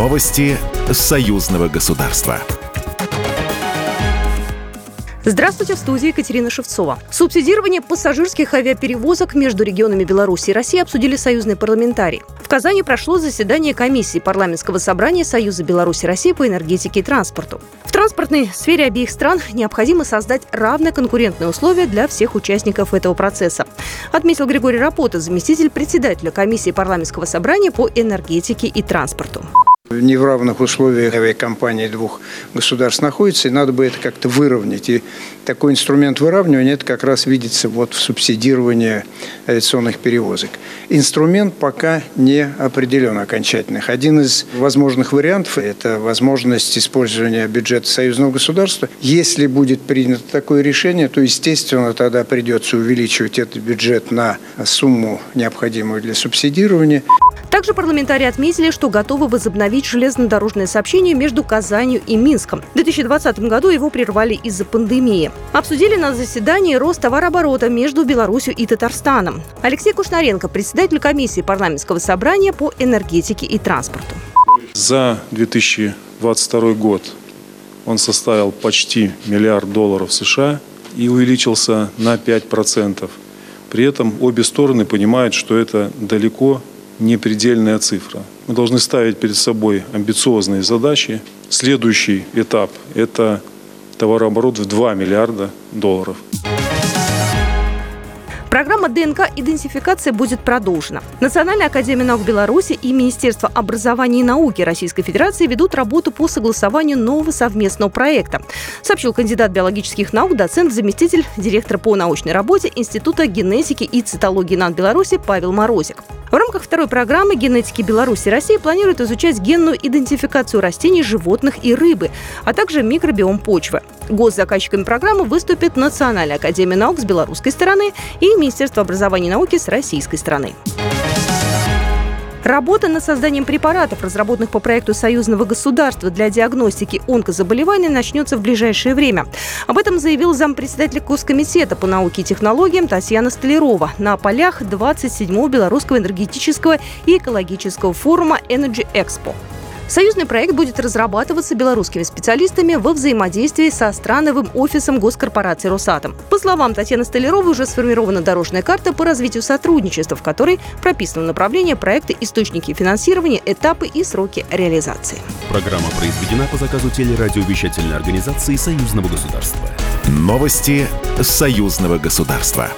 Новости союзного государства. Здравствуйте, в студии Екатерина Шевцова. Субсидирование пассажирских авиаперевозок между регионами Беларуси и России обсудили союзные парламентарии. В Казани прошло заседание комиссии парламентского собрания Союза Беларуси и России по энергетике и транспорту. В транспортной сфере обеих стран необходимо создать равные конкурентные условия для всех участников этого процесса, отметил Григорий Рапота, заместитель председателя комиссии парламентского собрания по энергетике и транспорту в неравных условиях авиакомпании двух государств находится, и надо бы это как-то выровнять. И такой инструмент выравнивания, это как раз видится вот в субсидировании авиационных перевозок. Инструмент пока не определен окончательных. Один из возможных вариантов – это возможность использования бюджета союзного государства. Если будет принято такое решение, то, естественно, тогда придется увеличивать этот бюджет на сумму, необходимую для субсидирования. Также парламентарии отметили, что готовы возобновить железнодорожное сообщение между Казанью и Минском. В 2020 году его прервали из-за пандемии. Обсудили на заседании рост товарооборота между Беларусью и Татарстаном. Алексей Кушнаренко, председатель комиссии парламентского собрания по энергетике и транспорту. За 2022 год он составил почти миллиард долларов США и увеличился на 5%. При этом обе стороны понимают, что это далеко не предельная цифра. Мы должны ставить перед собой амбициозные задачи. Следующий этап – это товарооборот в 2 миллиарда долларов. Программа ДНК-идентификация будет продолжена. Национальная академия наук Беларуси и Министерство образования и науки Российской Федерации ведут работу по согласованию нового совместного проекта, сообщил кандидат биологических наук, доцент, заместитель директора по научной работе Института генетики и цитологии НАН Беларуси Павел Морозик. В рамках второй программы генетики Беларуси и России планируют изучать генную идентификацию растений, животных и рыбы, а также микробиом почвы. Госзаказчиками программы выступит Национальная академия наук с белорусской стороны и Министерство образования и науки с российской стороны. Работа над созданием препаратов, разработанных по проекту союзного государства для диагностики онкозаболеваний, начнется в ближайшее время. Об этом заявил зампредседателя Госкомитета по науке и технологиям Татьяна Столярова на полях 27-го Белорусского энергетического и экологического форума Energy Expo. Союзный проект будет разрабатываться белорусскими специалистами во взаимодействии со страновым офисом госкорпорации «Росатом». По словам Татьяны Столяровой, уже сформирована дорожная карта по развитию сотрудничества, в которой прописано направление проекта, источники финансирования, этапы и сроки реализации. Программа произведена по заказу телерадиовещательной организации Союзного государства. Новости Союзного государства.